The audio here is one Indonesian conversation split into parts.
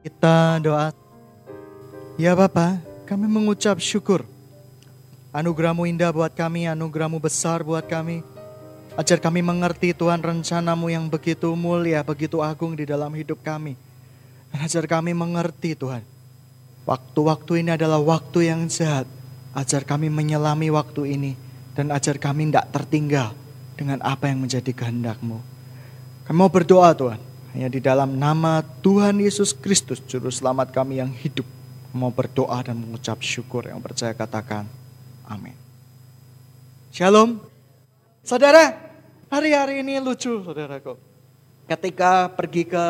Kita doa. Ya Bapa, kami mengucap syukur. Anugerahmu indah buat kami, anugerahmu besar buat kami. Ajar kami mengerti Tuhan rencanamu yang begitu mulia, begitu agung di dalam hidup kami. Ajar kami mengerti Tuhan. Waktu-waktu ini adalah waktu yang jahat. Ajar kami menyelami waktu ini. Dan ajar kami tidak tertinggal dengan apa yang menjadi kehendakmu. Kami mau berdoa Tuhan. Hanya di dalam nama Tuhan Yesus Kristus, Juru Selamat kami yang hidup. Mau berdoa dan mengucap syukur yang percaya katakan. Amin. Shalom. Saudara, hari-hari ini lucu saudaraku. Ketika pergi ke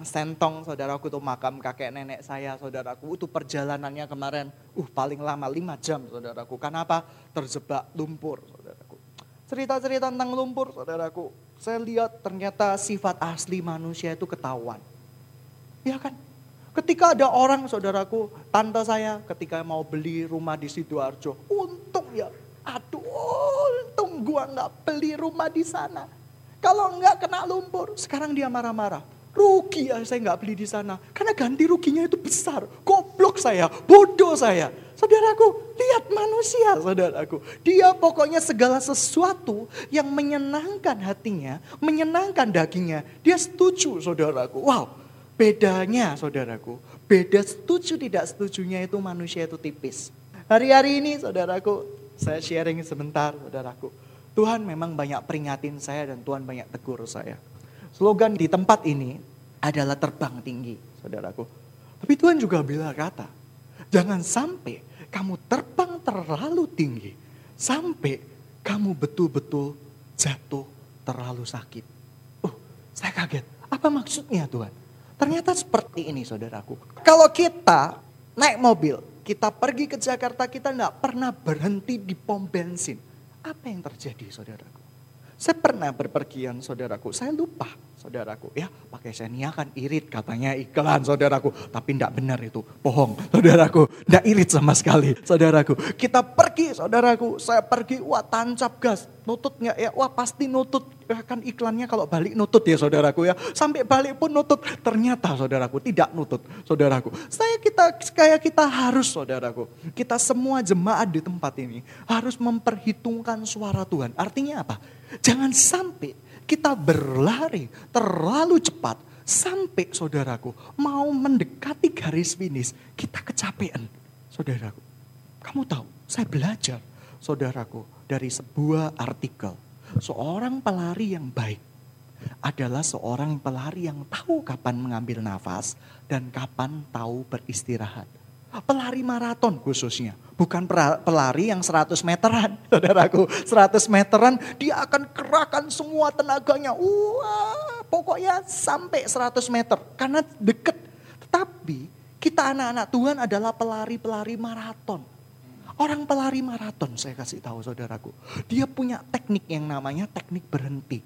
Sentong saudaraku itu makam kakek nenek saya saudaraku. Itu perjalanannya kemarin uh paling lama 5 jam saudaraku. Kenapa? Terjebak lumpur saudaraku. Cerita-cerita tentang lumpur saudaraku saya lihat ternyata sifat asli manusia itu ketahuan. Ya kan? Ketika ada orang saudaraku, tante saya ketika mau beli rumah di Sidoarjo, untung ya, aduh untung gua nggak beli rumah di sana. Kalau nggak kena lumpur, sekarang dia marah-marah. Rugi ya saya nggak beli di sana. Karena ganti ruginya itu besar. Goblok saya, bodoh saya. Saudaraku, lihat manusia saudaraku. Dia pokoknya segala sesuatu yang menyenangkan hatinya, menyenangkan dagingnya. Dia setuju saudaraku. Wow, bedanya saudaraku. Beda setuju tidak setujunya itu manusia itu tipis. Hari-hari ini saudaraku, saya sharing sebentar saudaraku. Tuhan memang banyak peringatin saya dan Tuhan banyak tegur saya. Slogan di tempat ini adalah terbang tinggi saudaraku. Tapi Tuhan juga bilang kata, jangan sampai kamu terbang terlalu tinggi sampai kamu betul-betul jatuh terlalu sakit. Oh, saya kaget. Apa maksudnya Tuhan? Ternyata seperti ini saudaraku. Kalau kita naik mobil, kita pergi ke Jakarta, kita tidak pernah berhenti di pom bensin. Apa yang terjadi saudaraku? Saya pernah berpergian saudaraku, saya lupa saudaraku. Ya pakai Xenia kan irit katanya iklan saudaraku. Tapi tidak benar itu, bohong saudaraku. Tidak irit sama sekali saudaraku. Kita pergi saudaraku, saya pergi wah tancap gas. Nututnya ya wah pasti nutut. Ya, kan iklannya kalau balik nutut ya saudaraku ya. Sampai balik pun nutut. Ternyata saudaraku tidak nutut saudaraku. Saya kita kayak kita harus saudaraku. Kita semua jemaat di tempat ini harus memperhitungkan suara Tuhan. Artinya apa? Jangan sampai kita berlari terlalu cepat sampai saudaraku mau mendekati garis finish, kita kecapean. Saudaraku, kamu tahu, saya belajar saudaraku dari sebuah artikel. Seorang pelari yang baik adalah seorang pelari yang tahu kapan mengambil nafas dan kapan tahu beristirahat. Pelari maraton khususnya. Bukan pelari yang 100 meteran. Saudaraku, 100 meteran dia akan kerahkan semua tenaganya. Wah, pokoknya sampai 100 meter. Karena deket. Tetapi kita anak-anak Tuhan adalah pelari-pelari maraton. Orang pelari maraton saya kasih tahu saudaraku. Dia punya teknik yang namanya teknik berhenti.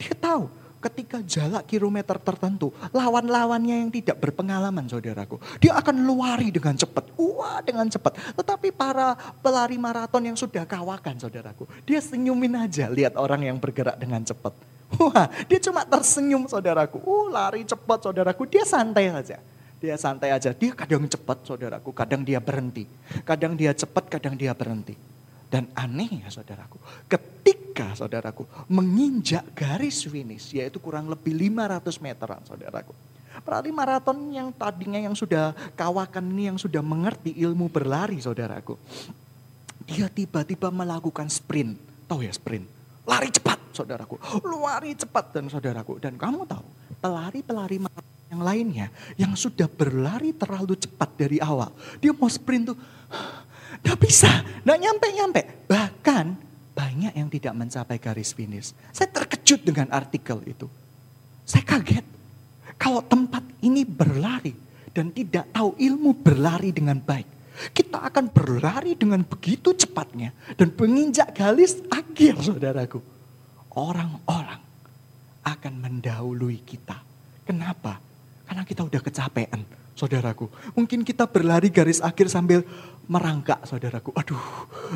Dia tahu ketika jarak kilometer tertentu, lawan-lawannya yang tidak berpengalaman saudaraku, dia akan luari dengan cepat, wah dengan cepat. Tetapi para pelari maraton yang sudah kawakan saudaraku, dia senyumin aja lihat orang yang bergerak dengan cepat. Wah, dia cuma tersenyum saudaraku. Uh, lari cepat saudaraku, dia santai saja. Dia santai aja, dia kadang cepat saudaraku, kadang dia berhenti. Kadang dia cepat, kadang dia berhenti. Dan aneh ya saudaraku, ketika saudaraku menginjak garis finish, yaitu kurang lebih 500 meteran saudaraku. Pelari maraton yang tadinya yang sudah kawakan ini, yang sudah mengerti ilmu berlari saudaraku. Dia tiba-tiba melakukan sprint, tahu ya sprint? Lari cepat saudaraku, lari cepat dan saudaraku. Dan kamu tahu, pelari-pelari maraton yang lainnya yang sudah berlari terlalu cepat dari awal. Dia mau sprint tuh Gak bisa, gak nyampe-nyampe. Bahkan banyak yang tidak mencapai garis finish. Saya terkejut dengan artikel itu. Saya kaget. Kalau tempat ini berlari dan tidak tahu ilmu berlari dengan baik. Kita akan berlari dengan begitu cepatnya dan menginjak garis akhir saudaraku. Orang-orang akan mendahului kita. Kenapa? Karena kita udah kecapean saudaraku. Mungkin kita berlari garis akhir sambil merangkak saudaraku. Aduh,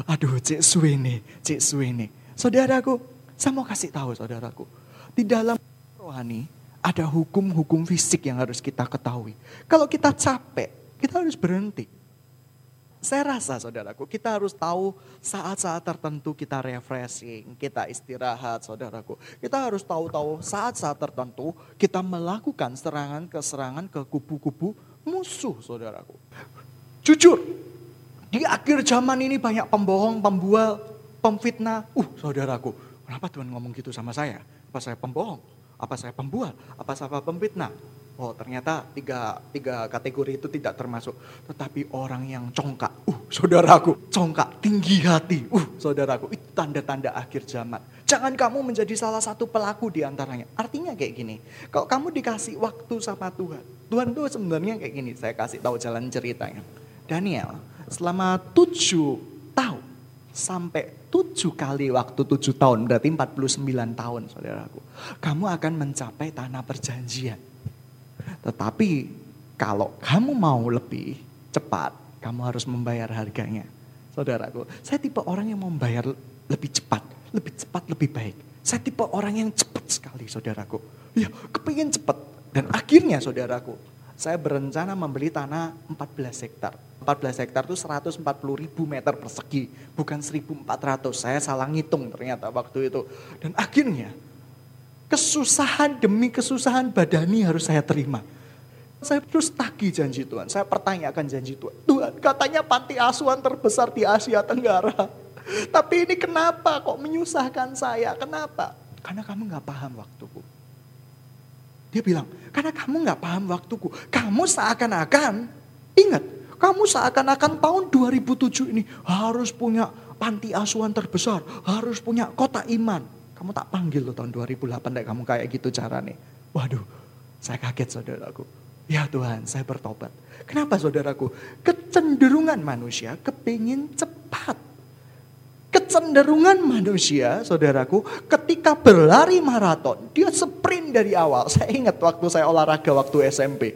aduh cek suwene, cek suwene. Saudaraku, saya mau kasih tahu saudaraku. Di dalam rohani Ada hukum-hukum fisik yang harus kita ketahui. Kalau kita capek, kita harus berhenti. Saya rasa saudaraku, kita harus tahu saat-saat tertentu kita refreshing, kita istirahat saudaraku. Kita harus tahu-tahu saat-saat tertentu kita melakukan serangan ke serangan ke kubu-kubu musuh saudaraku. Jujur, di akhir zaman ini banyak pembohong, pembual, pemfitnah. Uh saudaraku, kenapa Tuhan ngomong gitu sama saya? Apa saya pembohong? Apa saya pembual? Apa saya pemfitnah? Oh ternyata tiga, tiga kategori itu tidak termasuk. Tetapi orang yang congkak, uh saudaraku, congkak, tinggi hati, uh saudaraku, itu tanda-tanda akhir zaman. Jangan kamu menjadi salah satu pelaku di antaranya. Artinya kayak gini, kalau kamu dikasih waktu sama Tuhan, Tuhan tuh sebenarnya kayak gini, saya kasih tahu jalan ceritanya. Daniel, selama tujuh tahun, sampai tujuh kali waktu tujuh tahun, berarti 49 tahun saudaraku. Kamu akan mencapai tanah perjanjian tetapi kalau kamu mau lebih cepat, kamu harus membayar harganya. Saudaraku, saya tipe orang yang mau membayar lebih cepat, lebih cepat, lebih baik. Saya tipe orang yang cepat sekali, saudaraku. Ya, kepingin cepat. Dan akhirnya, saudaraku, saya berencana membeli tanah 14 hektar. 14 hektar itu 140 ribu meter persegi, bukan 1400. Saya salah ngitung ternyata waktu itu. Dan akhirnya Kesusahan demi kesusahan badani harus saya terima. Saya terus tagih janji Tuhan. Saya pertanyakan janji Tuhan. Tuhan katanya panti asuhan terbesar di Asia Tenggara. Tapi ini kenapa kok menyusahkan saya? Kenapa? Karena kamu gak paham waktuku. Dia bilang, karena kamu gak paham waktuku. Kamu seakan-akan, ingat, kamu seakan-akan tahun 2007 ini harus punya panti asuhan terbesar. Harus punya kota iman. Kamu tak panggil loh tahun 2008 deh kamu kayak gitu cara nih. Waduh, saya kaget saudaraku. Ya Tuhan, saya bertobat. Kenapa saudaraku? Kecenderungan manusia kepingin cepat. Kecenderungan manusia, saudaraku, ketika berlari maraton, dia sprint dari awal. Saya ingat waktu saya olahraga waktu SMP.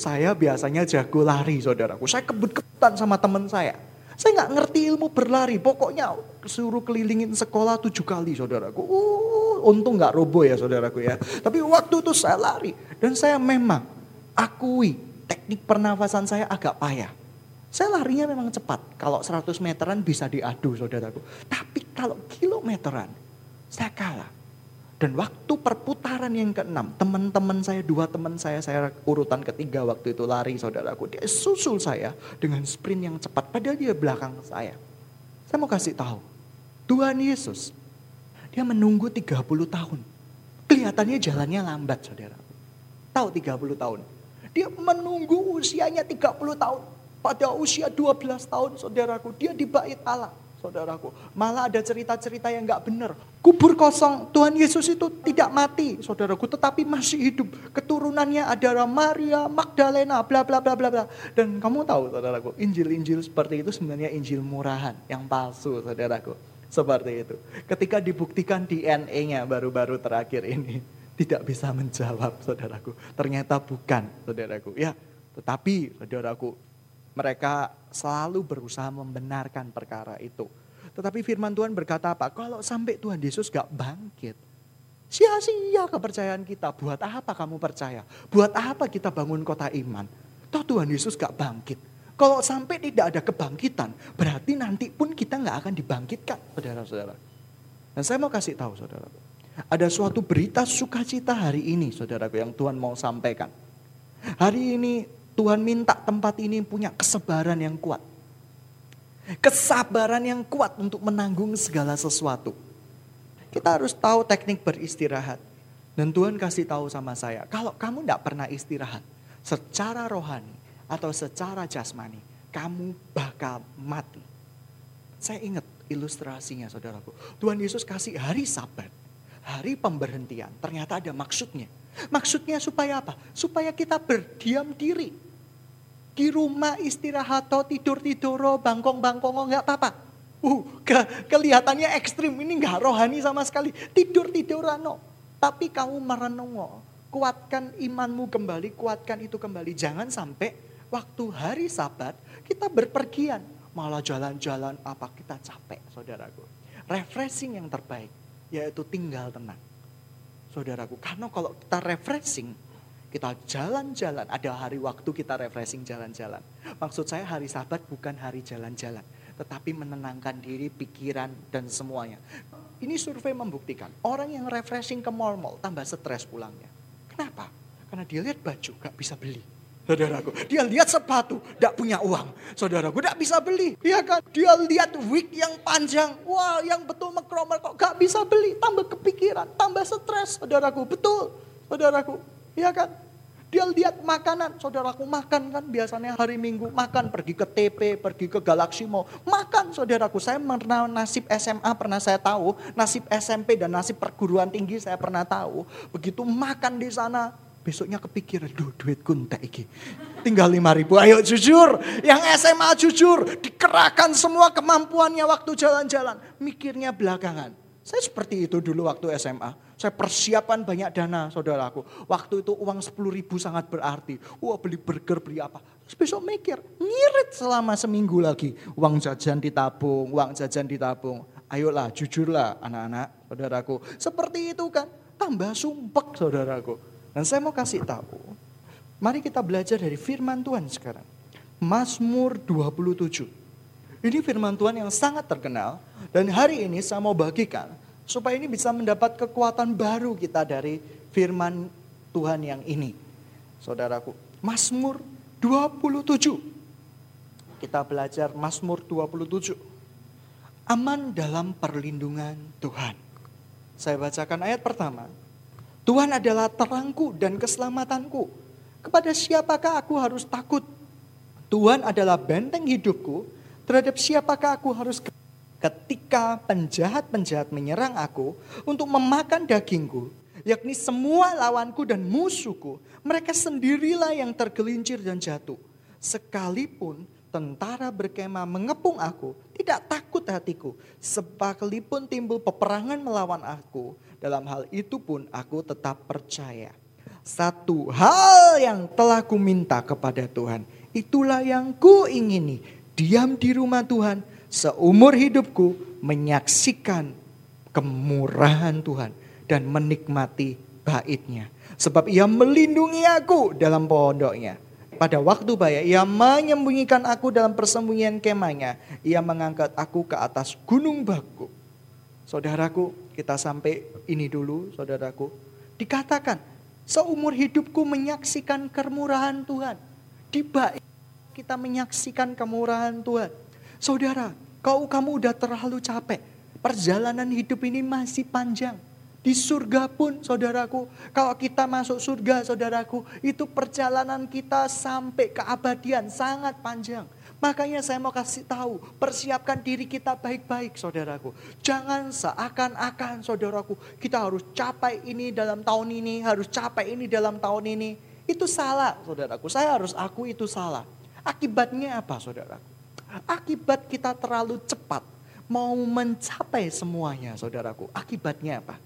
Saya biasanya jago lari, saudaraku. Saya kebut-kebutan sama teman saya. Saya nggak ngerti ilmu berlari. Pokoknya suruh kelilingin sekolah tujuh kali saudaraku. Uh, untung nggak roboh ya saudaraku ya. Tapi waktu itu saya lari. Dan saya memang akui teknik pernafasan saya agak payah. Saya larinya memang cepat. Kalau 100 meteran bisa diadu saudaraku. Tapi kalau kilometeran saya kalah. Dan waktu perputaran yang keenam, teman-teman saya, dua teman saya, saya urutan ketiga waktu itu lari saudaraku. Dia susul saya dengan sprint yang cepat, padahal dia belakang saya. Saya mau kasih tahu, Tuhan Yesus, dia menunggu 30 tahun. Kelihatannya jalannya lambat saudara. Tahu 30 tahun. Dia menunggu usianya 30 tahun. Pada usia 12 tahun saudaraku, dia di bait Allah saudaraku. Malah ada cerita-cerita yang nggak benar. Kubur kosong, Tuhan Yesus itu tidak mati, saudaraku, tetapi masih hidup. Keturunannya adalah Maria, Magdalena, bla bla bla bla bla. Dan kamu tahu, saudaraku, Injil-Injil seperti itu sebenarnya Injil murahan, yang palsu, saudaraku. Seperti itu. Ketika dibuktikan DNA-nya baru-baru terakhir ini, tidak bisa menjawab, saudaraku. Ternyata bukan, saudaraku. Ya, tetapi, saudaraku, mereka selalu berusaha membenarkan perkara itu. Tetapi firman Tuhan berkata apa? Kalau sampai Tuhan Yesus gak bangkit, sia-sia kepercayaan kita. Buat apa kamu percaya? Buat apa kita bangun kota iman? Toh Tuhan Yesus gak bangkit. Kalau sampai tidak ada kebangkitan, berarti nanti pun kita gak akan dibangkitkan, saudara-saudara. Dan saya mau kasih tahu, saudara. Ada suatu berita sukacita hari ini, saudaraku, yang Tuhan mau sampaikan. Hari ini Tuhan minta tempat ini punya kesabaran yang kuat. Kesabaran yang kuat untuk menanggung segala sesuatu. Kita harus tahu teknik beristirahat. Dan Tuhan kasih tahu sama saya, kalau kamu tidak pernah istirahat secara rohani atau secara jasmani, kamu bakal mati. Saya ingat ilustrasinya saudaraku. Tuhan Yesus kasih hari sabat, hari pemberhentian. Ternyata ada maksudnya. Maksudnya supaya apa? Supaya kita berdiam diri di rumah istirahat atau tidur-tidur bangkong-bangkong nggak apa-apa. Uh, ke, kelihatannya ekstrim ini nggak rohani sama sekali. Tidur-tidur no. Tapi kamu merenung kuatkan imanmu kembali, kuatkan itu kembali. Jangan sampai waktu hari sabat kita berpergian. Malah jalan-jalan apa kita capek saudaraku. Refreshing yang terbaik yaitu tinggal tenang. Saudaraku. Karena kalau kita refreshing, kita jalan-jalan, ada hari waktu kita refreshing jalan-jalan. Maksud saya hari sabat bukan hari jalan-jalan, tetapi menenangkan diri, pikiran, dan semuanya. Ini survei membuktikan, orang yang refreshing ke mall-mall tambah stres pulangnya. Kenapa? Karena dia lihat baju, gak bisa beli. Saudaraku, dia lihat sepatu, gak punya uang. Saudaraku, gak bisa beli. Iya kan? Dia lihat wig yang panjang, wah yang betul mekromer kok gak bisa beli. Tambah kepikiran, tambah stres. Saudaraku, betul. Saudaraku, Iya kan? Dia lihat makanan, saudaraku makan kan biasanya hari minggu makan, pergi ke TP, pergi ke Galaxy Mall, makan saudaraku. Saya pernah nasib SMA pernah saya tahu, nasib SMP dan nasib perguruan tinggi saya pernah tahu. Begitu makan di sana, besoknya kepikiran, duh duit kuntek iki. Tinggal lima ribu, ayo jujur. Yang SMA jujur, dikerahkan semua kemampuannya waktu jalan-jalan. Mikirnya belakangan. Saya seperti itu dulu waktu SMA saya persiapan banyak dana saudaraku. Waktu itu uang 10 ribu sangat berarti. Wah beli burger, beli apa. Terus besok mikir, ngirit selama seminggu lagi. Uang jajan ditabung, uang jajan ditabung. Ayolah jujurlah anak-anak saudaraku. Seperti itu kan. Tambah sumpek saudaraku. Dan saya mau kasih tahu. Mari kita belajar dari firman Tuhan sekarang. Mazmur 27. Ini firman Tuhan yang sangat terkenal. Dan hari ini saya mau bagikan Supaya ini bisa mendapat kekuatan baru kita dari firman Tuhan yang ini. Saudaraku, Mazmur 27. Kita belajar Mazmur 27. Aman dalam perlindungan Tuhan. Saya bacakan ayat pertama. Tuhan adalah terangku dan keselamatanku. Kepada siapakah aku harus takut? Tuhan adalah benteng hidupku. Terhadap siapakah aku harus ketika penjahat-penjahat menyerang aku untuk memakan dagingku, yakni semua lawanku dan musuhku, mereka sendirilah yang tergelincir dan jatuh. Sekalipun tentara berkemah mengepung aku, tidak takut hatiku. Sekalipun timbul peperangan melawan aku, dalam hal itu pun aku tetap percaya. Satu hal yang telah ku minta kepada Tuhan, itulah yang ku ingini. Diam di rumah Tuhan seumur hidupku menyaksikan kemurahan Tuhan dan menikmati baitnya. Sebab ia melindungi aku dalam pondoknya. Pada waktu bahaya, ia menyembunyikan aku dalam persembunyian kemahnya. Ia mengangkat aku ke atas gunung baku. Saudaraku, kita sampai ini dulu, saudaraku. Dikatakan, seumur hidupku menyaksikan kemurahan Tuhan. Di bait kita menyaksikan kemurahan Tuhan. Saudara, kau kamu udah terlalu capek. Perjalanan hidup ini masih panjang. Di surga pun saudaraku, kalau kita masuk surga saudaraku, itu perjalanan kita sampai keabadian sangat panjang. Makanya saya mau kasih tahu, persiapkan diri kita baik-baik saudaraku. Jangan seakan-akan saudaraku, kita harus capai ini dalam tahun ini, harus capai ini dalam tahun ini. Itu salah saudaraku, saya harus aku itu salah. Akibatnya apa saudaraku? Akibat kita terlalu cepat mau mencapai semuanya saudaraku. Akibatnya apa?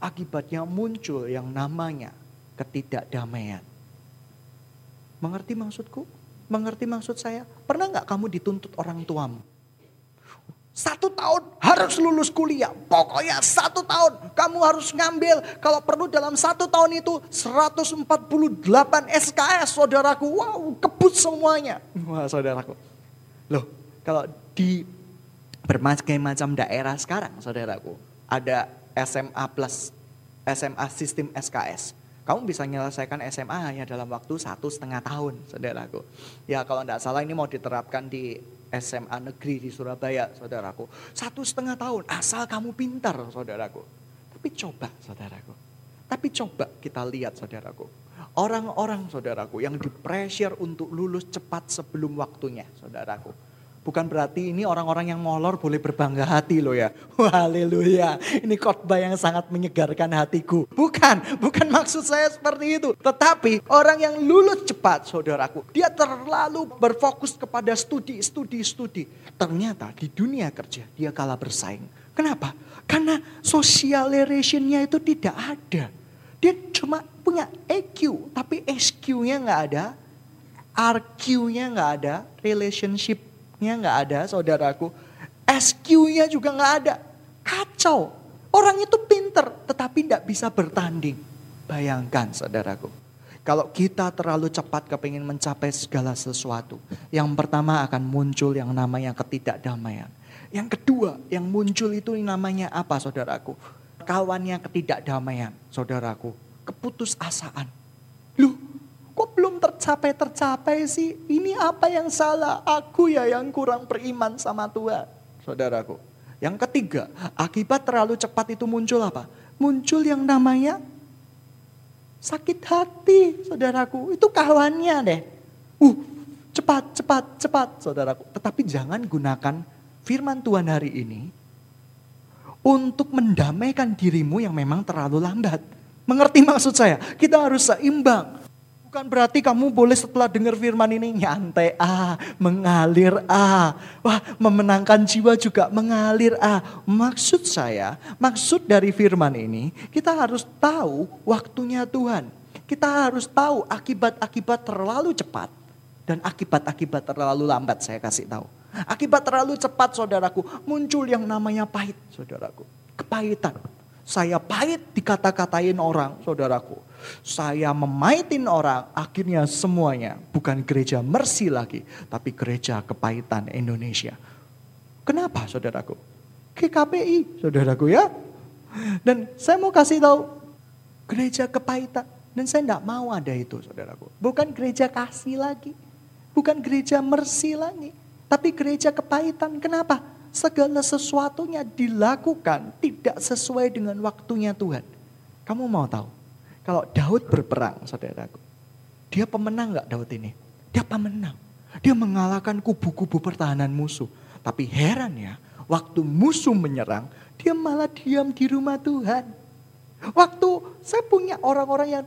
Akibatnya muncul yang namanya ketidakdamaian. Mengerti maksudku? Mengerti maksud saya? Pernah nggak kamu dituntut orang tuamu? Satu tahun harus lulus kuliah. Pokoknya satu tahun kamu harus ngambil. Kalau perlu dalam satu tahun itu 148 SKS saudaraku. Wow kebut semuanya. Wah saudaraku. Loh, kalau di berbagai macam daerah sekarang, saudaraku, ada SMA plus, SMA sistem SKS. Kamu bisa menyelesaikan SMA hanya dalam waktu satu setengah tahun, saudaraku. Ya kalau tidak salah ini mau diterapkan di SMA negeri di Surabaya, saudaraku. Satu setengah tahun, asal kamu pintar, saudaraku. Tapi coba, saudaraku. Tapi coba kita lihat, saudaraku. Orang-orang, saudaraku, yang di pressure untuk lulus cepat sebelum waktunya, saudaraku Bukan berarti ini orang-orang yang molor boleh berbangga hati loh ya. Haleluya. Ini khotbah yang sangat menyegarkan hatiku. Bukan, bukan maksud saya seperti itu. Tetapi orang yang lulus cepat saudaraku. Dia terlalu berfokus kepada studi, studi, studi. Ternyata di dunia kerja dia kalah bersaing. Kenapa? Karena social relationnya itu tidak ada. Dia cuma punya EQ, tapi SQ-nya nggak ada, RQ-nya nggak ada, relationship nya nggak ada saudaraku. SQ-nya juga nggak ada. Kacau. Orang itu pinter, tetapi tidak bisa bertanding. Bayangkan saudaraku, kalau kita terlalu cepat kepingin mencapai segala sesuatu, yang pertama akan muncul yang namanya ketidakdamaian. Yang kedua, yang muncul itu namanya apa saudaraku? Kawannya ketidakdamaian, saudaraku. Keputusasaan. Kok belum tercapai-tercapai sih? Ini apa yang salah? Aku ya yang kurang beriman sama Tuhan, saudaraku. Yang ketiga, akibat terlalu cepat itu muncul apa? Muncul yang namanya sakit hati, saudaraku. Itu kawannya deh. Uh, cepat, cepat, cepat, saudaraku. Tetapi jangan gunakan firman Tuhan hari ini untuk mendamaikan dirimu yang memang terlalu lambat. Mengerti maksud saya? Kita harus seimbang. Bukan berarti kamu boleh setelah dengar firman ini nyantai ah, mengalir ah. Wah, memenangkan jiwa juga mengalir ah. Maksud saya, maksud dari firman ini, kita harus tahu waktunya Tuhan. Kita harus tahu akibat-akibat terlalu cepat dan akibat-akibat terlalu lambat saya kasih tahu. Akibat terlalu cepat saudaraku, muncul yang namanya pahit saudaraku. Kepahitan. Saya pahit dikata-katain orang saudaraku. Saya memaitin orang, akhirnya semuanya bukan gereja mercy lagi, tapi gereja kepahitan Indonesia. Kenapa saudaraku? GKPI saudaraku ya. Dan saya mau kasih tahu, gereja kepahitan. Dan saya tidak mau ada itu saudaraku. Bukan gereja kasih lagi. Bukan gereja mercy lagi tapi gereja kepahitan. Kenapa? Segala sesuatunya dilakukan tidak sesuai dengan waktunya Tuhan. Kamu mau tahu? Kalau Daud berperang, saudaraku. Dia pemenang nggak Daud ini? Dia pemenang. Dia mengalahkan kubu-kubu pertahanan musuh. Tapi heran ya, waktu musuh menyerang, dia malah diam di rumah Tuhan. Waktu saya punya orang-orang yang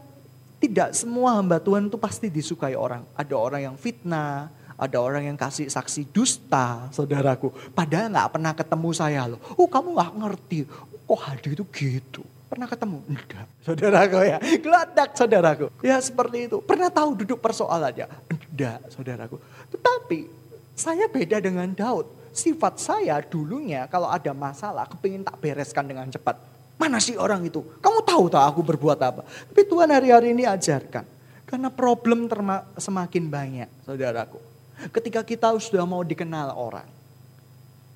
tidak semua hamba Tuhan itu pasti disukai orang. Ada orang yang fitnah, ada orang yang kasih saksi dusta, saudaraku. Padahal nggak pernah ketemu saya loh. Oh kamu nggak ngerti. Kok hadir itu gitu. Pernah ketemu? Enggak. Saudaraku ya. Geladak saudaraku. Ya seperti itu. Pernah tahu duduk persoalannya? Enggak saudaraku. Tetapi saya beda dengan Daud. Sifat saya dulunya kalau ada masalah kepingin tak bereskan dengan cepat. Mana sih orang itu? Kamu tahu tak aku berbuat apa? Tapi Tuhan hari-hari ini ajarkan. Karena problem semakin banyak saudaraku. Ketika kita sudah mau dikenal orang.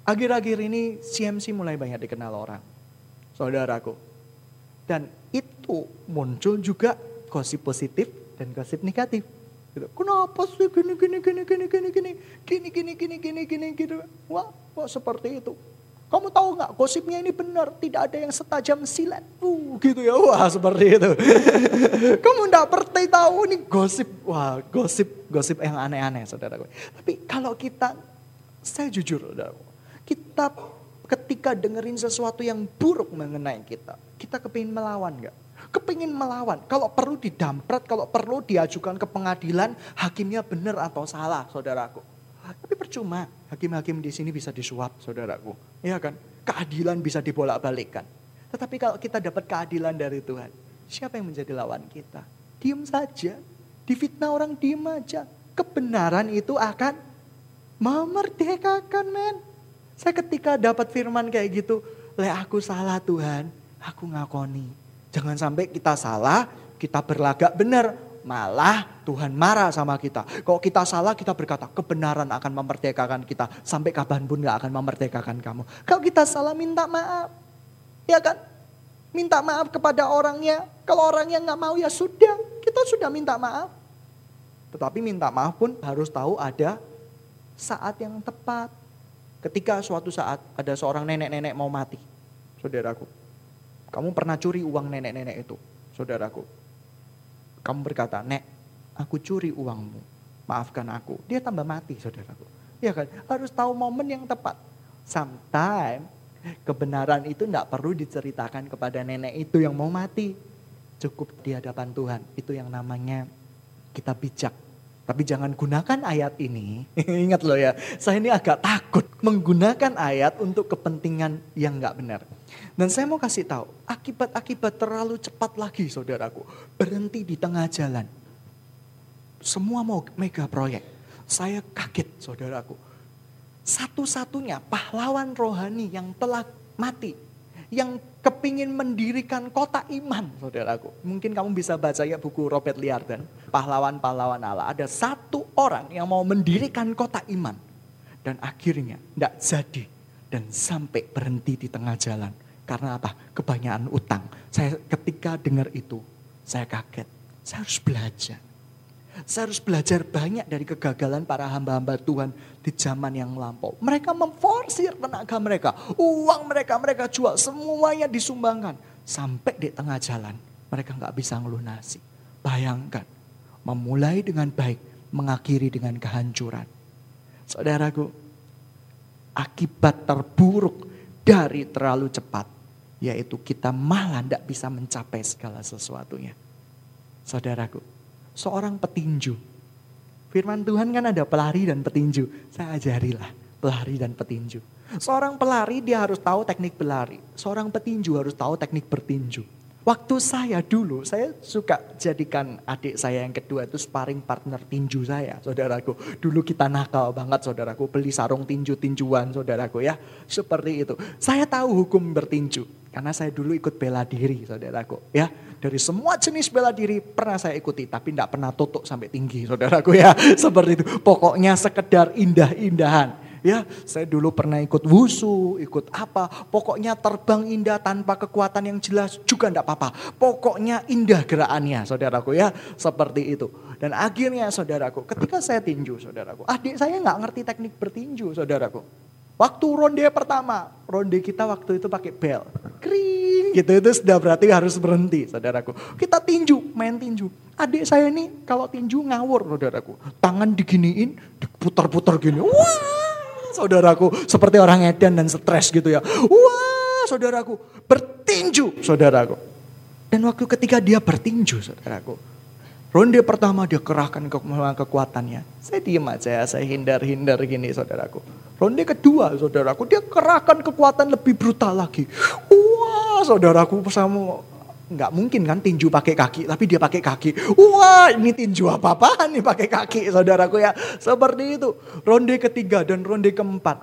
Akhir-akhir ini CMC mulai banyak dikenal orang. Saudaraku. Dan itu muncul juga gosip positif dan gosip negatif. Gitu. Kenapa sih gini gini gini gini gini gini gini gini gini gini gini gitu. Wah, wah seperti itu. Kamu tahu nggak gosipnya ini benar, tidak ada yang setajam silat. Uh, gitu ya, wah seperti itu. Kamu nggak pernah tahu ini gosip, wah gosip, gosip yang aneh-aneh saudara Tapi kalau kita, saya jujur saudara, kita ketika dengerin sesuatu yang buruk mengenai kita, kita kepingin melawan nggak? Kepingin melawan, kalau perlu didamprat, kalau perlu diajukan ke pengadilan, hakimnya benar atau salah saudaraku. Tapi percuma, hakim-hakim di sini bisa disuap, saudaraku. Iya kan? Keadilan bisa dibolak-balikkan. Tetapi kalau kita dapat keadilan dari Tuhan, siapa yang menjadi lawan kita? Diam saja. Difitnah orang diam aja. Kebenaran itu akan memerdekakan, men. Saya ketika dapat firman kayak gitu, le aku salah Tuhan, aku ngakoni. Jangan sampai kita salah, kita berlagak benar malah Tuhan marah sama kita. Kalau kita salah kita berkata kebenaran akan memerdekakan kita. Sampai kapan pun gak akan memerdekakan kamu. Kalau kita salah minta maaf. Ya kan? Minta maaf kepada orangnya. Kalau orangnya gak mau ya sudah. Kita sudah minta maaf. Tetapi minta maaf pun harus tahu ada saat yang tepat. Ketika suatu saat ada seorang nenek-nenek mau mati. Saudaraku. Kamu pernah curi uang nenek-nenek itu. Saudaraku kamu berkata, Nek, aku curi uangmu. Maafkan aku. Dia tambah mati, saudaraku. Ya kan? Harus tahu momen yang tepat. Sometimes kebenaran itu tidak perlu diceritakan kepada nenek itu yang mau mati. Cukup di hadapan Tuhan. Itu yang namanya kita bijak. Tapi jangan gunakan ayat ini. Ingat loh ya, saya ini agak takut menggunakan ayat untuk kepentingan yang nggak benar. Dan saya mau kasih tahu, akibat-akibat terlalu cepat lagi saudaraku. Berhenti di tengah jalan. Semua mau mega proyek. Saya kaget saudaraku. Satu-satunya pahlawan rohani yang telah mati. Yang kepingin mendirikan kota iman, saudaraku. Mungkin kamu bisa baca ya buku Robert Liardon, pahlawan-pahlawan Allah. Ada satu orang yang mau mendirikan kota iman. Dan akhirnya tidak jadi. Dan sampai berhenti di tengah jalan. Karena apa? Kebanyakan utang. Saya ketika dengar itu, saya kaget. Saya harus belajar. Saya harus belajar banyak dari kegagalan para hamba-hamba Tuhan di zaman yang lampau. Mereka memforsir tenaga mereka. Uang mereka mereka jual. Semuanya disumbangkan. Sampai di tengah jalan mereka nggak bisa ngelunasi. Bayangkan. Memulai dengan baik. Mengakhiri dengan kehancuran. Saudaraku. Akibat terburuk dari terlalu cepat. Yaitu kita malah tidak bisa mencapai segala sesuatunya. Saudaraku seorang petinju. Firman Tuhan kan ada pelari dan petinju. Saya ajarilah pelari dan petinju. Seorang pelari dia harus tahu teknik berlari. Seorang petinju harus tahu teknik bertinju. Waktu saya dulu, saya suka jadikan adik saya yang kedua itu sparring partner tinju saya, saudaraku. Dulu kita nakal banget, saudaraku. Beli sarung tinju-tinjuan, saudaraku ya. Seperti itu. Saya tahu hukum bertinju. Karena saya dulu ikut bela diri, saudaraku. Ya, dari semua jenis bela diri pernah saya ikuti, tapi tidak pernah tutup sampai tinggi, saudaraku ya. Seperti itu. Pokoknya sekedar indah-indahan. Ya, saya dulu pernah ikut wusu, ikut apa. Pokoknya terbang indah tanpa kekuatan yang jelas juga enggak apa-apa. Pokoknya indah gerakannya, saudaraku ya. Seperti itu. Dan akhirnya saudaraku, ketika saya tinju, saudaraku. Adik saya nggak ngerti teknik bertinju, saudaraku. Waktu ronde pertama, ronde kita waktu itu pakai bel. Kring gitu, itu sudah berarti harus berhenti, saudaraku. Kita tinju, main tinju. Adik saya ini kalau tinju ngawur, saudaraku. Tangan diginiin, diputar-putar gini. Wah, saudaraku. Seperti orang edan dan stres gitu ya. Wah, saudaraku. Bertinju, saudaraku. Dan waktu ketika dia bertinju, saudaraku. Ronde pertama dia kerahkan ke kekuatannya. Saya diam aja, saya hindar-hindar gini saudaraku. Ronde kedua saudaraku, dia kerahkan kekuatan lebih brutal lagi. Wah saudaraku sama nggak mungkin kan tinju pakai kaki, tapi dia pakai kaki. Wah, ini tinju apa-apaan nih pakai kaki, saudaraku ya. Seperti itu. Ronde ketiga dan ronde keempat.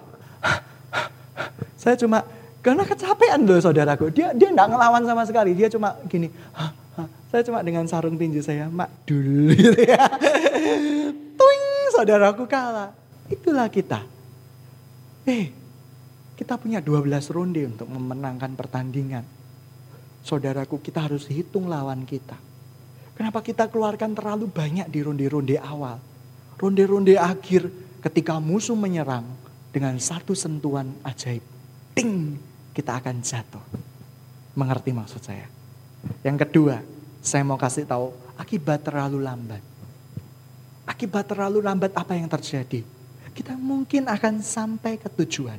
Saya cuma karena kecapean loh saudaraku. Dia dia nggak ngelawan sama sekali. Dia cuma gini. Saya cuma dengan sarung tinju saya, mak dulu gitu ya. Tuing, saudaraku kalah. Itulah kita. Eh, kita punya 12 ronde untuk memenangkan pertandingan Saudaraku, kita harus hitung lawan kita. Kenapa kita keluarkan terlalu banyak di ronde-ronde awal? Ronde-ronde akhir ketika musuh menyerang dengan satu sentuhan ajaib. Ting, kita akan jatuh. Mengerti maksud saya? Yang kedua, saya mau kasih tahu akibat terlalu lambat. Akibat terlalu lambat apa yang terjadi? Kita mungkin akan sampai ke tujuan.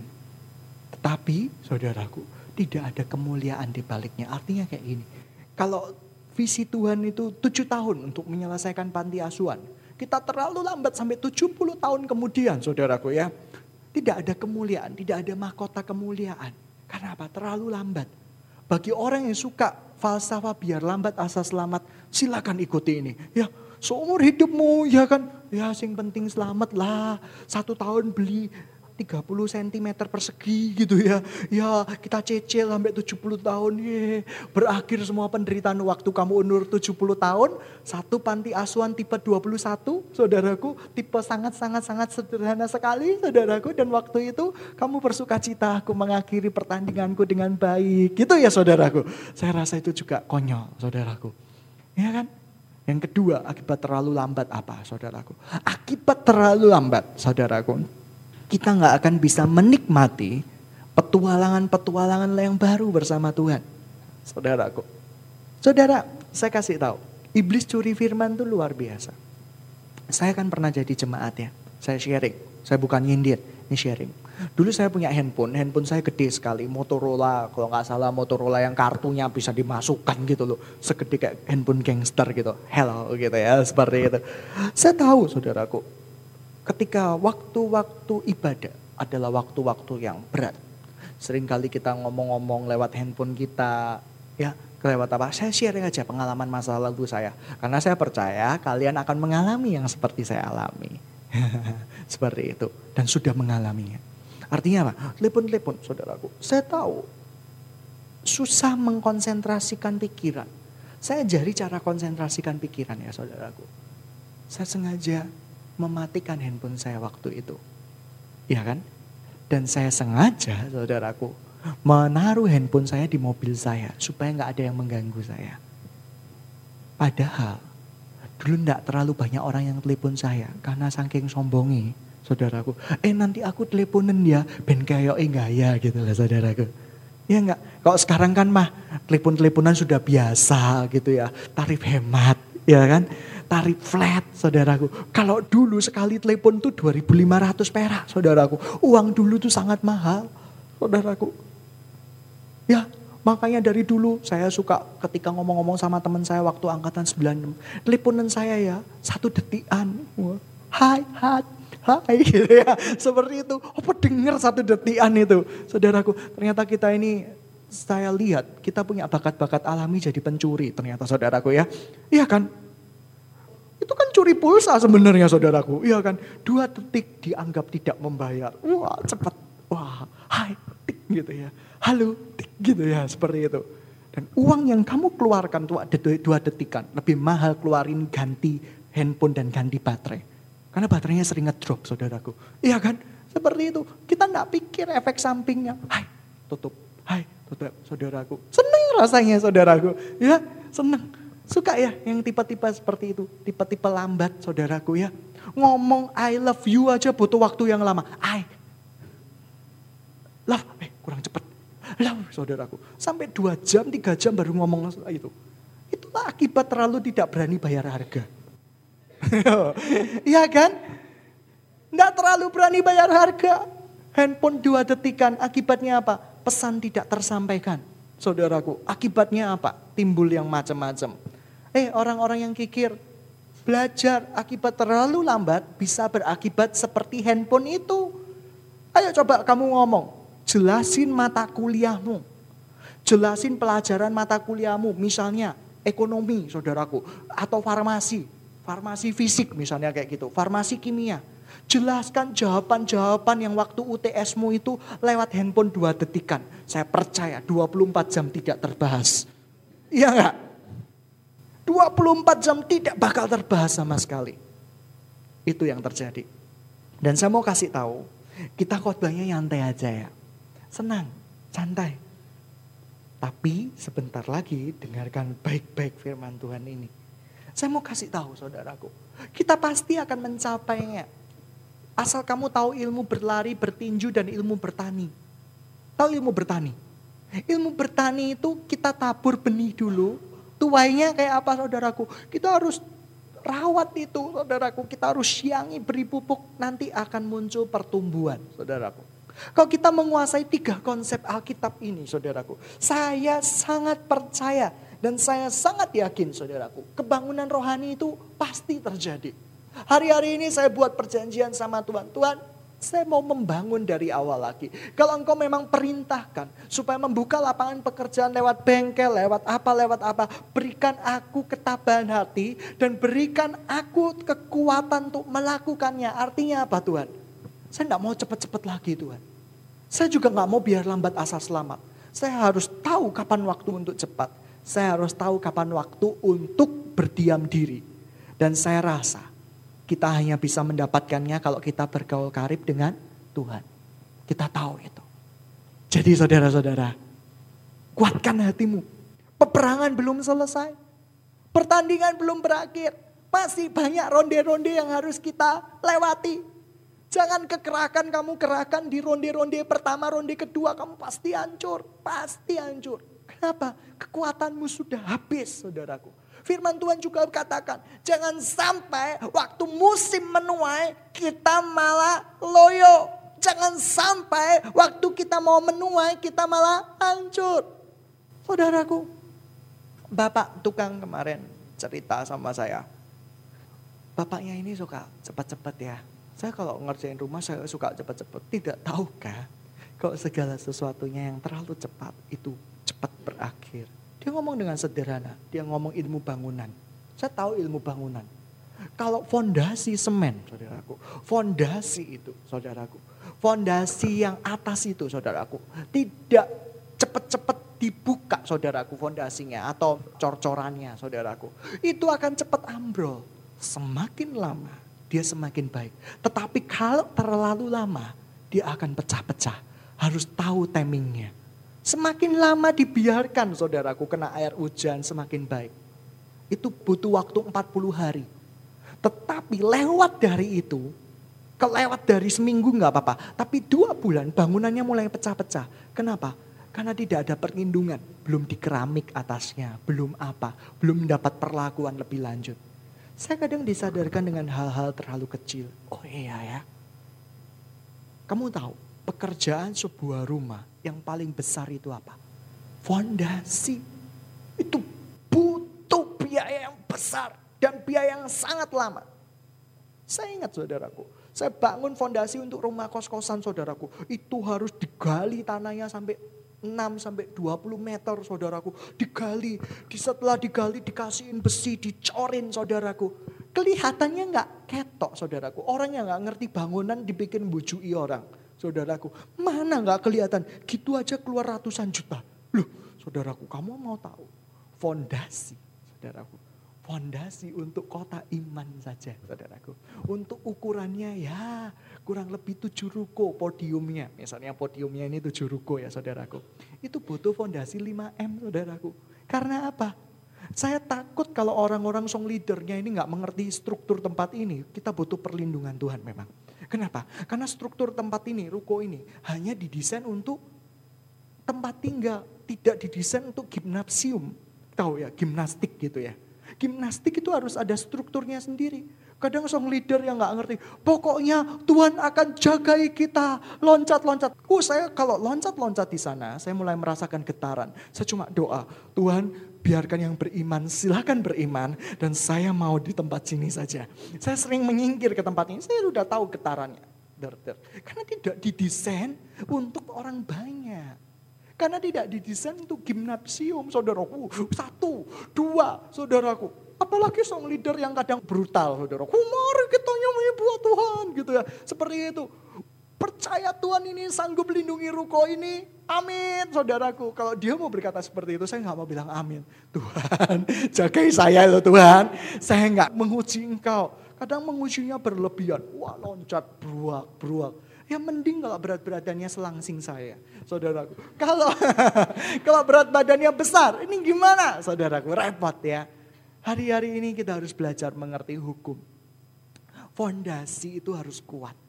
Tetapi, saudaraku, tidak ada kemuliaan di baliknya. Artinya kayak gini, kalau visi Tuhan itu tujuh tahun untuk menyelesaikan panti asuhan. Kita terlalu lambat sampai 70 tahun kemudian saudaraku ya. Tidak ada kemuliaan, tidak ada mahkota kemuliaan. Karena apa? Terlalu lambat. Bagi orang yang suka falsafah biar lambat asal selamat, silakan ikuti ini. Ya, seumur hidupmu ya kan, ya sing penting selamat lah. Satu tahun beli 30 cm persegi gitu ya. Ya kita cecil sampai 70 tahun. Ye. Berakhir semua penderitaan waktu kamu umur 70 tahun. Satu panti asuhan tipe 21 saudaraku. Tipe sangat-sangat-sangat sederhana sekali saudaraku. Dan waktu itu kamu bersuka cita aku mengakhiri pertandinganku dengan baik. Gitu ya saudaraku. Saya rasa itu juga konyol saudaraku. Ya kan? Yang kedua, akibat terlalu lambat apa saudaraku? Akibat terlalu lambat saudaraku kita nggak akan bisa menikmati petualangan-petualangan yang baru bersama Tuhan. Saudaraku. Saudara, saya kasih tahu. Iblis curi firman itu luar biasa. Saya kan pernah jadi jemaat ya. Saya sharing. Saya bukan nyindir. Ini sharing. Dulu saya punya handphone. Handphone saya gede sekali. Motorola. Kalau nggak salah Motorola yang kartunya bisa dimasukkan gitu loh. Segede kayak handphone gangster gitu. Hello gitu ya. Seperti itu. Saya tahu saudaraku ketika waktu-waktu ibadah adalah waktu-waktu yang berat. Seringkali kita ngomong-ngomong lewat handphone kita, ya lewat apa? Saya sharing aja pengalaman masa lalu saya. Karena saya percaya kalian akan mengalami yang seperti saya alami. seperti itu. Dan sudah mengalaminya. Artinya apa? Telepon-telepon saudaraku. Saya tahu susah mengkonsentrasikan pikiran. Saya jari cara konsentrasikan pikiran ya saudaraku. Saya sengaja mematikan handphone saya waktu itu. Ya kan? Dan saya sengaja saudaraku menaruh handphone saya di mobil saya supaya nggak ada yang mengganggu saya. Padahal dulu nggak terlalu banyak orang yang telepon saya karena saking sombongi saudaraku. Eh nanti aku teleponin ya ben kayak enggak ya gitu lah saudaraku. Ya enggak? Kalau sekarang kan mah telepon-teleponan sudah biasa gitu ya. Tarif hemat, ya kan? Tarif flat, saudaraku. Kalau dulu sekali telepon tuh 2500 perak, saudaraku. Uang dulu tuh sangat mahal, saudaraku. Ya, makanya dari dulu saya suka ketika ngomong-ngomong sama teman saya waktu angkatan 96. Teleponan saya ya, satu detikan. Hai, hai, hai gitu ya. Seperti itu. Apa dengar satu detikan itu. Saudaraku, ternyata kita ini saya lihat kita punya bakat-bakat alami jadi pencuri ternyata saudaraku ya. Iya kan? Itu kan curi pulsa sebenarnya saudaraku. Iya kan? Dua detik dianggap tidak membayar. Wah cepat. Wah hai tik gitu ya. Halo tik gitu ya seperti itu. Dan uang yang kamu keluarkan tuh ada dua detikan. Lebih mahal keluarin ganti handphone dan ganti baterai. Karena baterainya sering ngedrop saudaraku. Iya kan? Seperti itu. Kita nggak pikir efek sampingnya. Hai, tutup. Hai, tutup saudaraku. Seneng rasanya saudaraku. Ya, seneng. Suka ya yang tipe-tipe seperti itu. Tipe-tipe lambat saudaraku ya. Ngomong I love you aja butuh waktu yang lama. I love, eh kurang cepat. Love saudaraku. Sampai dua jam, tiga jam baru ngomong itu. Itulah akibat terlalu tidak berani bayar harga. Iya kan? Nggak terlalu berani bayar harga. Handphone dua detikan, akibatnya apa? Pesan tidak tersampaikan. Saudaraku, akibatnya apa? Timbul yang macam-macam. Eh, orang-orang yang kikir, belajar akibat terlalu lambat bisa berakibat seperti handphone itu. Ayo coba kamu ngomong, jelasin mata kuliahmu. Jelasin pelajaran mata kuliahmu, misalnya ekonomi, saudaraku, atau farmasi Farmasi fisik misalnya kayak gitu, farmasi kimia. Jelaskan jawaban-jawaban yang waktu UTSmu itu lewat handphone dua detikan. Saya percaya 24 jam tidak terbahas. Iya enggak? 24 jam tidak bakal terbahas sama sekali. Itu yang terjadi. Dan saya mau kasih tahu, kita khotbahnya nyantai aja ya. Senang, santai. Tapi sebentar lagi dengarkan baik-baik firman Tuhan ini. Saya mau kasih tahu saudaraku, kita pasti akan mencapainya. Asal kamu tahu ilmu berlari, bertinju, dan ilmu bertani. Tahu ilmu bertani? Ilmu bertani itu kita tabur benih dulu, tuainya kayak apa saudaraku? Kita harus rawat itu saudaraku, kita harus siangi, beri pupuk, nanti akan muncul pertumbuhan saudaraku. Kalau kita menguasai tiga konsep Alkitab ini saudaraku, saya sangat percaya dan saya sangat yakin saudaraku, kebangunan rohani itu pasti terjadi. Hari-hari ini saya buat perjanjian sama Tuhan. Tuhan, saya mau membangun dari awal lagi. Kalau engkau memang perintahkan supaya membuka lapangan pekerjaan lewat bengkel, lewat apa, lewat apa. Berikan aku ketabahan hati dan berikan aku kekuatan untuk melakukannya. Artinya apa Tuhan? Saya tidak mau cepat-cepat lagi Tuhan. Saya juga nggak mau biar lambat asal selamat. Saya harus tahu kapan waktu untuk cepat. Saya harus tahu kapan waktu untuk berdiam diri. Dan saya rasa kita hanya bisa mendapatkannya kalau kita bergaul karib dengan Tuhan. Kita tahu itu. Jadi saudara-saudara, kuatkan hatimu. Peperangan belum selesai. Pertandingan belum berakhir. Masih banyak ronde-ronde yang harus kita lewati. Jangan kekerakan kamu kerahkan di ronde-ronde pertama, ronde kedua kamu pasti hancur. Pasti hancur. Kenapa? Kekuatanmu sudah habis, saudaraku. Firman Tuhan juga katakan, jangan sampai waktu musim menuai kita malah loyo. Jangan sampai waktu kita mau menuai kita malah hancur. Saudaraku, bapak tukang kemarin cerita sama saya. Bapaknya ini suka cepat-cepat ya. Saya kalau ngerjain rumah saya suka cepat-cepat. Tidak tahukah kalau segala sesuatunya yang terlalu cepat itu cepat berakhir. Dia ngomong dengan sederhana, dia ngomong ilmu bangunan. Saya tahu ilmu bangunan. Kalau fondasi semen, saudaraku, fondasi itu, saudaraku, fondasi yang atas itu, saudaraku, tidak cepat-cepat dibuka saudaraku fondasinya atau cor-corannya saudaraku. Itu akan cepat ambrol. Semakin lama dia semakin baik. Tetapi kalau terlalu lama dia akan pecah-pecah. Harus tahu timingnya. Semakin lama dibiarkan saudaraku kena air hujan semakin baik. Itu butuh waktu 40 hari. Tetapi lewat dari itu, kelewat dari seminggu nggak apa-apa. Tapi dua bulan bangunannya mulai pecah-pecah. Kenapa? Karena tidak ada perlindungan. Belum di keramik atasnya, belum apa. Belum mendapat perlakuan lebih lanjut. Saya kadang disadarkan dengan hal-hal terlalu kecil. Oh iya ya. Kamu tahu, pekerjaan sebuah rumah yang paling besar itu apa? Fondasi. Itu butuh biaya yang besar dan biaya yang sangat lama. Saya ingat saudaraku, saya bangun fondasi untuk rumah kos-kosan saudaraku. Itu harus digali tanahnya sampai 6 sampai 20 meter saudaraku. Digali, di setelah digali dikasihin besi, dicorin saudaraku. Kelihatannya nggak ketok saudaraku. Orang yang nggak ngerti bangunan dibikin bujui orang saudaraku. Mana nggak kelihatan? Gitu aja keluar ratusan juta. Loh, saudaraku, kamu mau tahu? Fondasi, saudaraku. Fondasi untuk kota iman saja, saudaraku. Untuk ukurannya ya kurang lebih tujuh ruko podiumnya. Misalnya podiumnya ini tujuh ruko ya saudaraku. Itu butuh fondasi 5M saudaraku. Karena apa? Saya takut kalau orang-orang song leadernya ini nggak mengerti struktur tempat ini. Kita butuh perlindungan Tuhan memang. Kenapa? Karena struktur tempat ini, ruko ini hanya didesain untuk tempat tinggal, tidak didesain untuk gimnasium. Tahu ya, gimnastik gitu ya. Gimnastik itu harus ada strukturnya sendiri. Kadang song leader yang nggak ngerti, pokoknya Tuhan akan jagai kita, loncat-loncat. Uh, saya kalau loncat-loncat di sana, saya mulai merasakan getaran. Saya cuma doa, Tuhan biarkan yang beriman, silahkan beriman. Dan saya mau di tempat sini saja. Saya sering menyingkir ke tempat ini, saya sudah tahu getarannya. Karena tidak didesain untuk orang banyak. Karena tidak didesain untuk gimnasium, saudaraku. Satu, dua, saudaraku. Apalagi song leader yang kadang brutal, saudara. Mari kita nyanyi buat Tuhan, gitu ya. Seperti itu. Percaya Tuhan ini sanggup melindungi ruko ini. Amin, saudaraku. Kalau dia mau berkata seperti itu, saya nggak mau bilang amin. Tuhan, jagai saya loh Tuhan. Saya nggak menguji engkau. Kadang mengujinya berlebihan. Wah loncat, beruak, beruak. Ya mending kalau berat badannya selangsing saya, saudaraku. Kalau kalau berat badannya besar, ini gimana, saudaraku? Repot ya. Hari-hari ini kita harus belajar mengerti hukum. Fondasi itu harus kuat.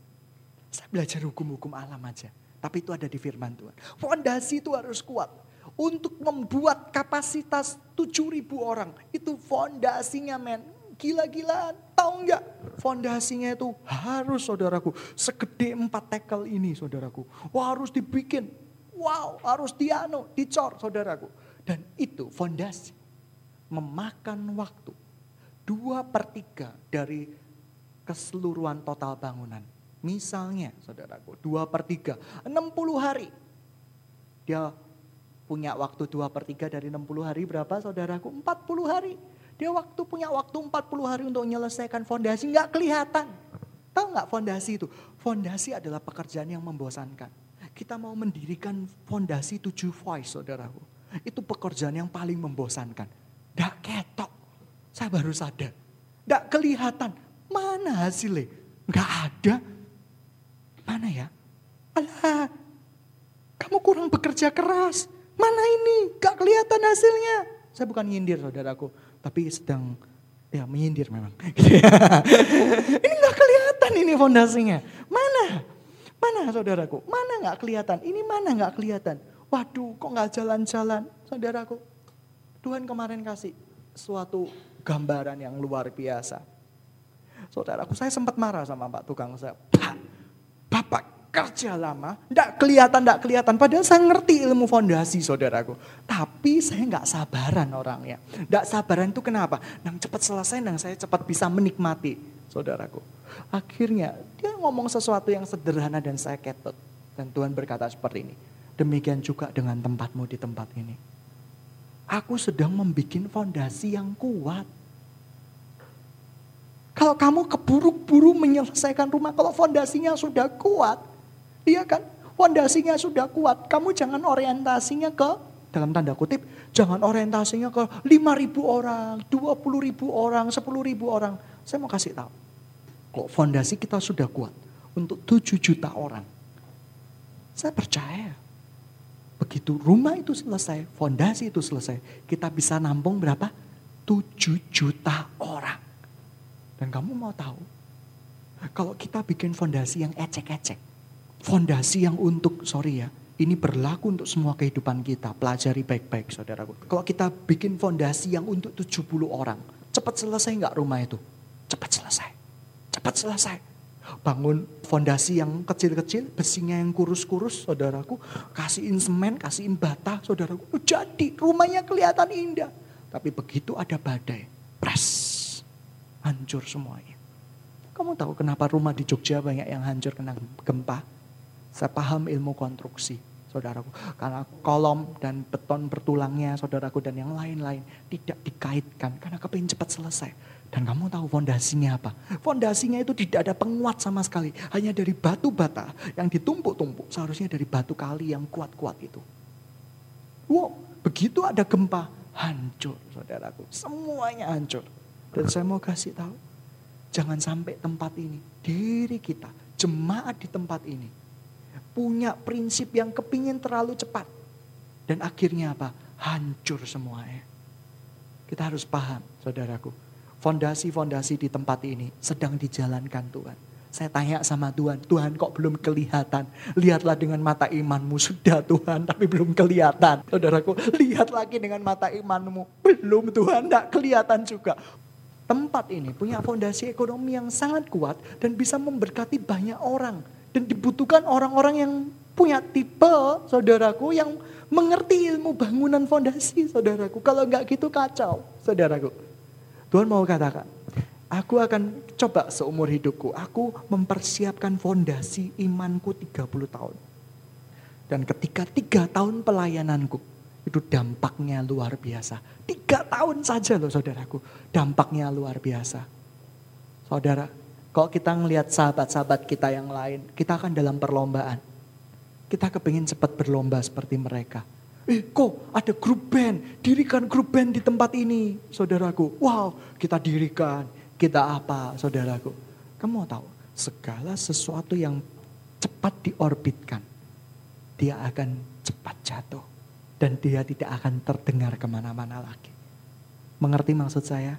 Saya belajar hukum-hukum alam aja. Tapi itu ada di firman Tuhan. Fondasi itu harus kuat. Untuk membuat kapasitas 7 ribu orang. Itu fondasinya men. Gila-gilaan. Tahu nggak? Fondasinya itu harus saudaraku. Segede empat tekel ini saudaraku. Wah harus dibikin. Wow harus diano, dicor saudaraku. Dan itu fondasi. Memakan waktu. Dua per tiga dari keseluruhan total bangunan. Misalnya, saudaraku, dua per tiga, enam puluh hari. Dia punya waktu dua per tiga dari enam puluh hari berapa saudaraku? Empat puluh hari. Dia waktu punya waktu empat puluh hari untuk menyelesaikan fondasi, nggak kelihatan. Tahu nggak fondasi itu? Fondasi adalah pekerjaan yang membosankan. Kita mau mendirikan fondasi tujuh voice, saudaraku. Itu pekerjaan yang paling membosankan. Nggak ketok. Saya baru sadar. Nggak kelihatan. Mana hasilnya? Nggak ada. Mana ya? Alah, kamu kurang bekerja keras. Mana ini? Gak kelihatan hasilnya. Saya bukan nyindir saudaraku, tapi sedang ya menyindir memang. ini gak kelihatan ini fondasinya. Mana? Mana saudaraku? Mana gak kelihatan? Ini mana gak kelihatan? Waduh, kok gak jalan-jalan, saudaraku? Tuhan kemarin kasih suatu gambaran yang luar biasa. Saudaraku, saya sempat marah sama Pak tukang saya. Pak, Bapak kerja lama, tidak kelihatan, tidak kelihatan. Padahal saya ngerti ilmu fondasi saudaraku. Tapi saya nggak sabaran orangnya. Tidak sabaran itu kenapa? Nang cepat selesai, nang saya cepat bisa menikmati saudaraku. Akhirnya dia ngomong sesuatu yang sederhana dan saya ketut. Dan Tuhan berkata seperti ini. Demikian juga dengan tempatmu di tempat ini. Aku sedang membuat fondasi yang kuat. Kalau kamu keburu-buru menyelesaikan rumah, kalau fondasinya sudah kuat, iya kan? Fondasinya sudah kuat, kamu jangan orientasinya ke dalam tanda kutip, jangan orientasinya ke 5 ribu orang, 20 ribu orang, 10 ribu orang. Saya mau kasih tahu, kok fondasi kita sudah kuat untuk 7 juta orang. Saya percaya, begitu rumah itu selesai, fondasi itu selesai, kita bisa nampung berapa? 7 juta orang. Dan kamu mau tahu, kalau kita bikin fondasi yang ecek-ecek, fondasi yang untuk, sorry ya, ini berlaku untuk semua kehidupan kita. Pelajari baik-baik saudaraku. Kalau kita bikin fondasi yang untuk 70 orang, cepat selesai nggak rumah itu? Cepat selesai. Cepat selesai. Bangun fondasi yang kecil-kecil, besinya yang kurus-kurus, saudaraku. Kasihin semen, kasihin bata, saudaraku. Jadi rumahnya kelihatan indah. Tapi begitu ada badai, pres, hancur semuanya. Kamu tahu kenapa rumah di Jogja banyak yang hancur kena gempa? Saya paham ilmu konstruksi, saudaraku. Karena kolom dan beton bertulangnya, saudaraku, dan yang lain-lain tidak dikaitkan. Karena kepingin cepat selesai. Dan kamu tahu fondasinya apa? Fondasinya itu tidak ada penguat sama sekali. Hanya dari batu bata yang ditumpuk-tumpuk. Seharusnya dari batu kali yang kuat-kuat itu. Wow, begitu ada gempa, hancur saudaraku. Semuanya hancur. Dan saya mau kasih tahu, jangan sampai tempat ini, diri kita, jemaat di tempat ini, punya prinsip yang kepingin terlalu cepat. Dan akhirnya apa? Hancur semuanya. Kita harus paham, saudaraku fondasi-fondasi di tempat ini sedang dijalankan Tuhan. Saya tanya sama Tuhan, Tuhan kok belum kelihatan? Lihatlah dengan mata imanmu, sudah Tuhan, tapi belum kelihatan. Saudaraku, lihat lagi dengan mata imanmu. Belum Tuhan, tidak kelihatan juga. Tempat ini punya fondasi ekonomi yang sangat kuat dan bisa memberkati banyak orang. Dan dibutuhkan orang-orang yang punya tipe, saudaraku, yang mengerti ilmu bangunan fondasi, saudaraku. Kalau enggak gitu kacau, saudaraku. Tuhan mau katakan, aku akan coba seumur hidupku, aku mempersiapkan fondasi imanku 30 tahun. Dan ketika tiga tahun pelayananku, itu dampaknya luar biasa. Tiga tahun saja loh saudaraku, dampaknya luar biasa. Saudara, kalau kita ngelihat sahabat-sahabat kita yang lain, kita akan dalam perlombaan. Kita kepingin cepat berlomba seperti mereka. Eh kok ada grup band, dirikan grup band di tempat ini, saudaraku. Wow, kita dirikan, kita apa, saudaraku. Kamu mau tahu, segala sesuatu yang cepat diorbitkan, dia akan cepat jatuh. Dan dia tidak akan terdengar ke mana-mana lagi. Mengerti maksud saya?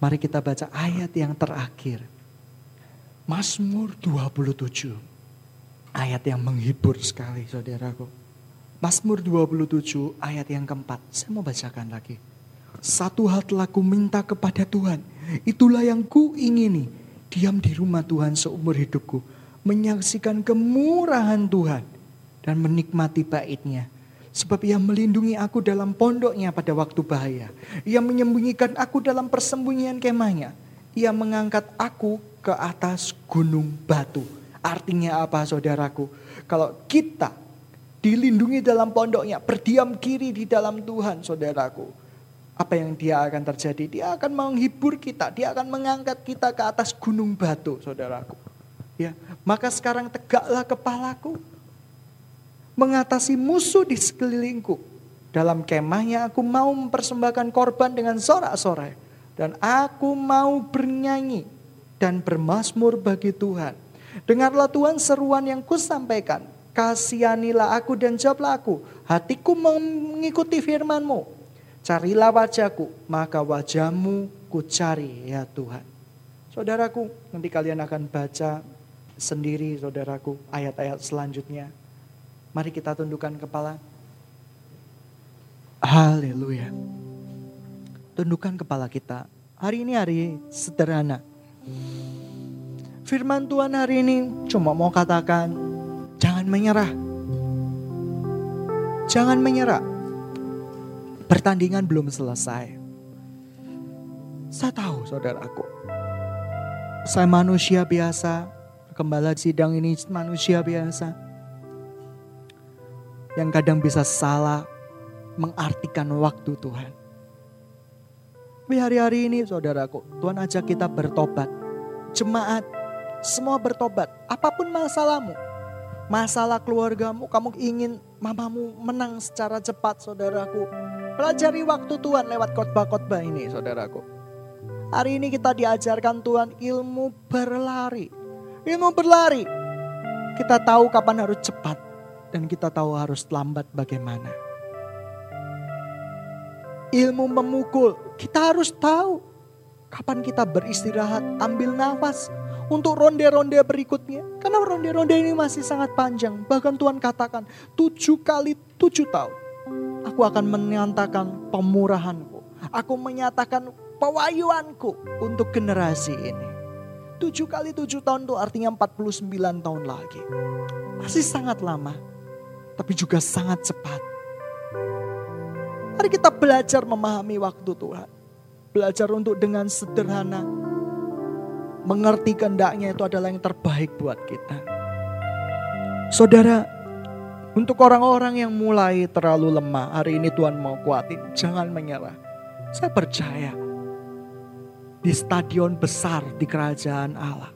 Mari kita baca ayat yang terakhir. Mazmur 27. Ayat yang menghibur sekali saudaraku. Mazmur 27 ayat yang keempat. Saya mau bacakan lagi. Satu hal telah ku minta kepada Tuhan. Itulah yang ku ingini. Diam di rumah Tuhan seumur hidupku. Menyaksikan kemurahan Tuhan. Dan menikmati baitnya. Sebab ia melindungi aku dalam pondoknya pada waktu bahaya. Ia menyembunyikan aku dalam persembunyian kemahnya. Ia mengangkat aku ke atas gunung batu. Artinya apa saudaraku? Kalau kita dilindungi dalam pondoknya, berdiam kiri di dalam Tuhan, saudaraku. Apa yang dia akan terjadi? Dia akan menghibur kita, dia akan mengangkat kita ke atas gunung batu, saudaraku. Ya, maka sekarang tegaklah kepalaku, mengatasi musuh di sekelilingku. Dalam kemahnya aku mau mempersembahkan korban dengan sorak-sorai. Dan aku mau bernyanyi dan bermasmur bagi Tuhan. Dengarlah Tuhan seruan yang kusampaikan kasihanilah aku dan jawablah aku. Hatiku mengikuti firmanmu. Carilah wajahku, maka wajahmu ku cari ya Tuhan. Saudaraku, nanti kalian akan baca sendiri saudaraku ayat-ayat selanjutnya. Mari kita tundukkan kepala. Haleluya. Tundukkan kepala kita. Hari ini hari sederhana. Firman Tuhan hari ini cuma mau katakan Jangan menyerah. Jangan menyerah. Pertandingan belum selesai. Saya tahu saudaraku. Saya manusia biasa. Kembali sidang ini manusia biasa. Yang kadang bisa salah mengartikan waktu Tuhan. Tapi hari-hari ini saudaraku, Tuhan ajak kita bertobat. Jemaat, semua bertobat. Apa pun masalahmu, masalah keluargamu, kamu ingin mamamu menang secara cepat saudaraku. Pelajari waktu Tuhan lewat khotbah-khotbah ini saudaraku. Hari ini kita diajarkan Tuhan ilmu berlari. Ilmu berlari. Kita tahu kapan harus cepat dan kita tahu harus lambat bagaimana. Ilmu memukul, kita harus tahu kapan kita beristirahat, ambil nafas, untuk ronde-ronde berikutnya. Karena ronde-ronde ini masih sangat panjang. Bahkan Tuhan katakan tujuh kali tujuh tahun. Aku akan menyatakan pemurahanku. Aku menyatakan pewahyuanku untuk generasi ini. Tujuh kali tujuh tahun itu artinya 49 tahun lagi. Masih sangat lama. Tapi juga sangat cepat. Mari kita belajar memahami waktu Tuhan. Belajar untuk dengan sederhana mengerti kehendaknya itu adalah yang terbaik buat kita. Saudara, untuk orang-orang yang mulai terlalu lemah, hari ini Tuhan mau kuatin, jangan menyerah. Saya percaya di stadion besar di kerajaan Allah,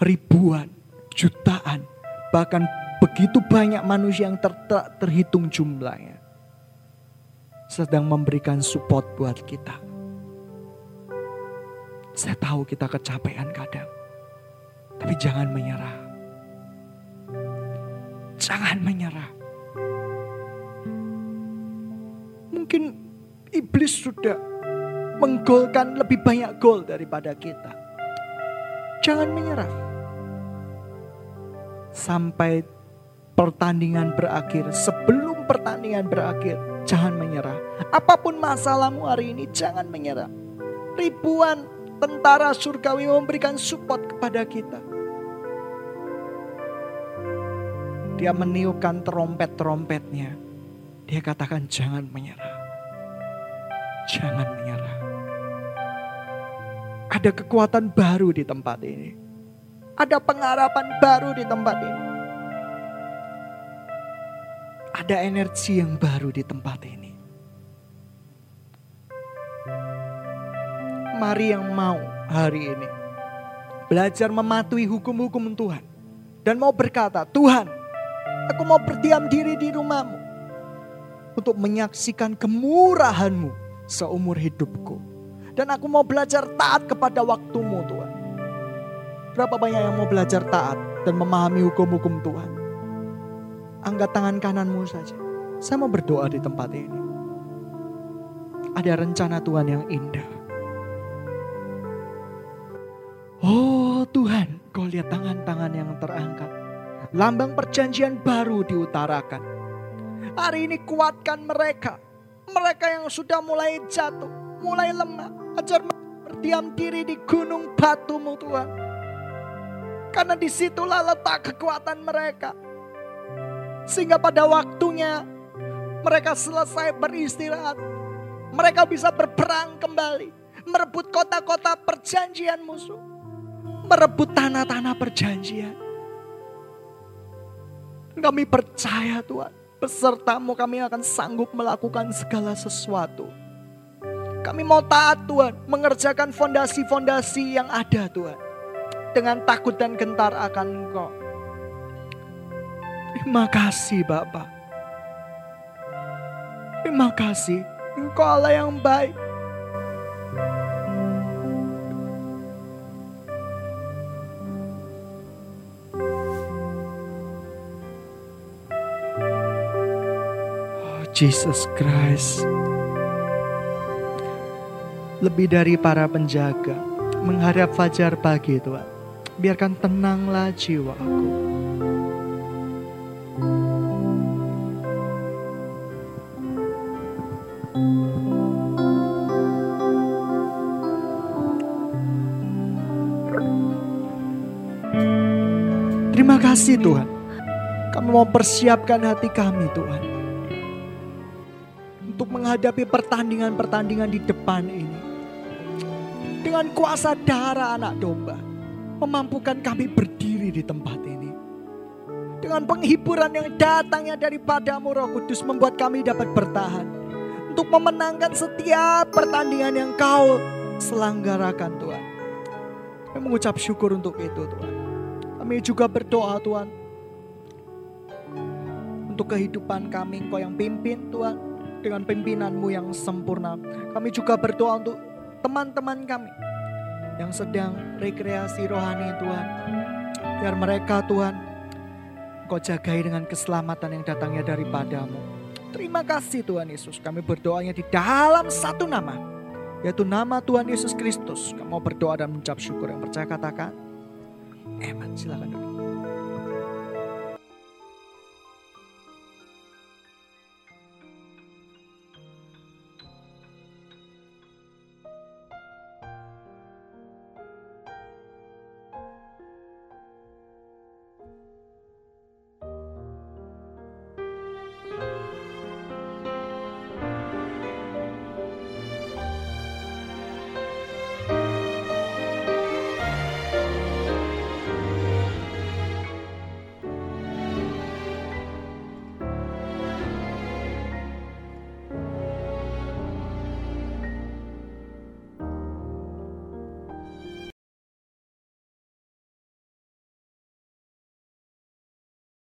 ribuan, jutaan, bahkan begitu banyak manusia yang ter ter terhitung jumlahnya sedang memberikan support buat kita. Saya tahu kita kecapean kadang. Tapi jangan menyerah. Jangan menyerah. Mungkin iblis sudah menggolkan lebih banyak gol daripada kita. Jangan menyerah. Sampai pertandingan berakhir, sebelum pertandingan berakhir, jangan menyerah. Apa pun masalahmu hari ini, jangan menyerah. Ribuan tentara surgawi memberikan support kepada kita. Dia meniupkan trompet-trompetnya. Dia katakan jangan menyerah. Jangan menyerah. Ada kekuatan baru di tempat ini. Ada pengharapan baru di tempat ini. Ada energi yang baru di tempat ini. mari yang mau hari ini belajar mematuhi hukum-hukum Tuhan dan mau berkata, Tuhan, aku mau berdiam diri di rumahmu untuk menyaksikan kemurahanmu seumur hidupku. Dan aku mau belajar taat kepada waktumu Tuhan. Berapa banyak yang mau belajar taat dan memahami hukum-hukum Tuhan? Angkat tangan kananmu saja. Saya mau berdoa di tempat ini. Ada rencana Tuhan yang indah Oh Tuhan, kau lihat tangan-tangan yang terangkat. Lambang perjanjian baru diutarakan. Hari ini kuatkan mereka. Mereka yang sudah mulai jatuh, mulai lemah. Ajar berdiam diri di gunung batumu Tuhan. Karena di situlah letak kekuatan mereka. Sehingga pada waktunya mereka selesai beristirahat. Mereka bisa berperang kembali. Merebut kota-kota perjanjian musuh merebut tanah-tanah perjanjian. Kami percaya Tuhan, besertamu kami akan sanggup melakukan segala sesuatu. Kami mau taat Tuhan, mengerjakan fondasi-fondasi yang ada Tuhan. Dengan takut dan gentar akan Engkau. Terima kasih Bapak. Terima kasih, Engkau Allah yang baik. Jesus Christ. Lebih dari para penjaga menghadap fajar pagi Tuhan. Biarkan tenanglah jiwa aku. Kasih Tuhan. Kami mau persiapkan hati kami Tuhan untuk menghadapi pertandingan-pertandingan di depan ini. Dengan kuasa darah anak domba, memampukan kami berdiri di tempat ini. Dengan penghiburan yang datangnya daripadamu roh kudus membuat kami dapat bertahan. Untuk memenangkan setiap pertandingan yang kau selenggarakan Tuhan. Kami mengucap syukur untuk itu Tuhan. Kami juga berdoa Tuhan. Untuk kehidupan kami Engkau yang pimpin Tuhan. Dengan pimpinanmu yang sempurna. Kami juga berdoa untuk teman-teman kami. Yang sedang rekreasi rohani Tuhan. Biar mereka Tuhan Kau jagai dengan keselamatan yang datangnya daripadamu. Terima kasih Tuhan Yesus. Kami berdoanya di dalam satu nama. Yaitu nama Tuhan Yesus Kristus. Kamu berdoa dan mengucap syukur yang percaya katakan. Amen. Silakan duduk.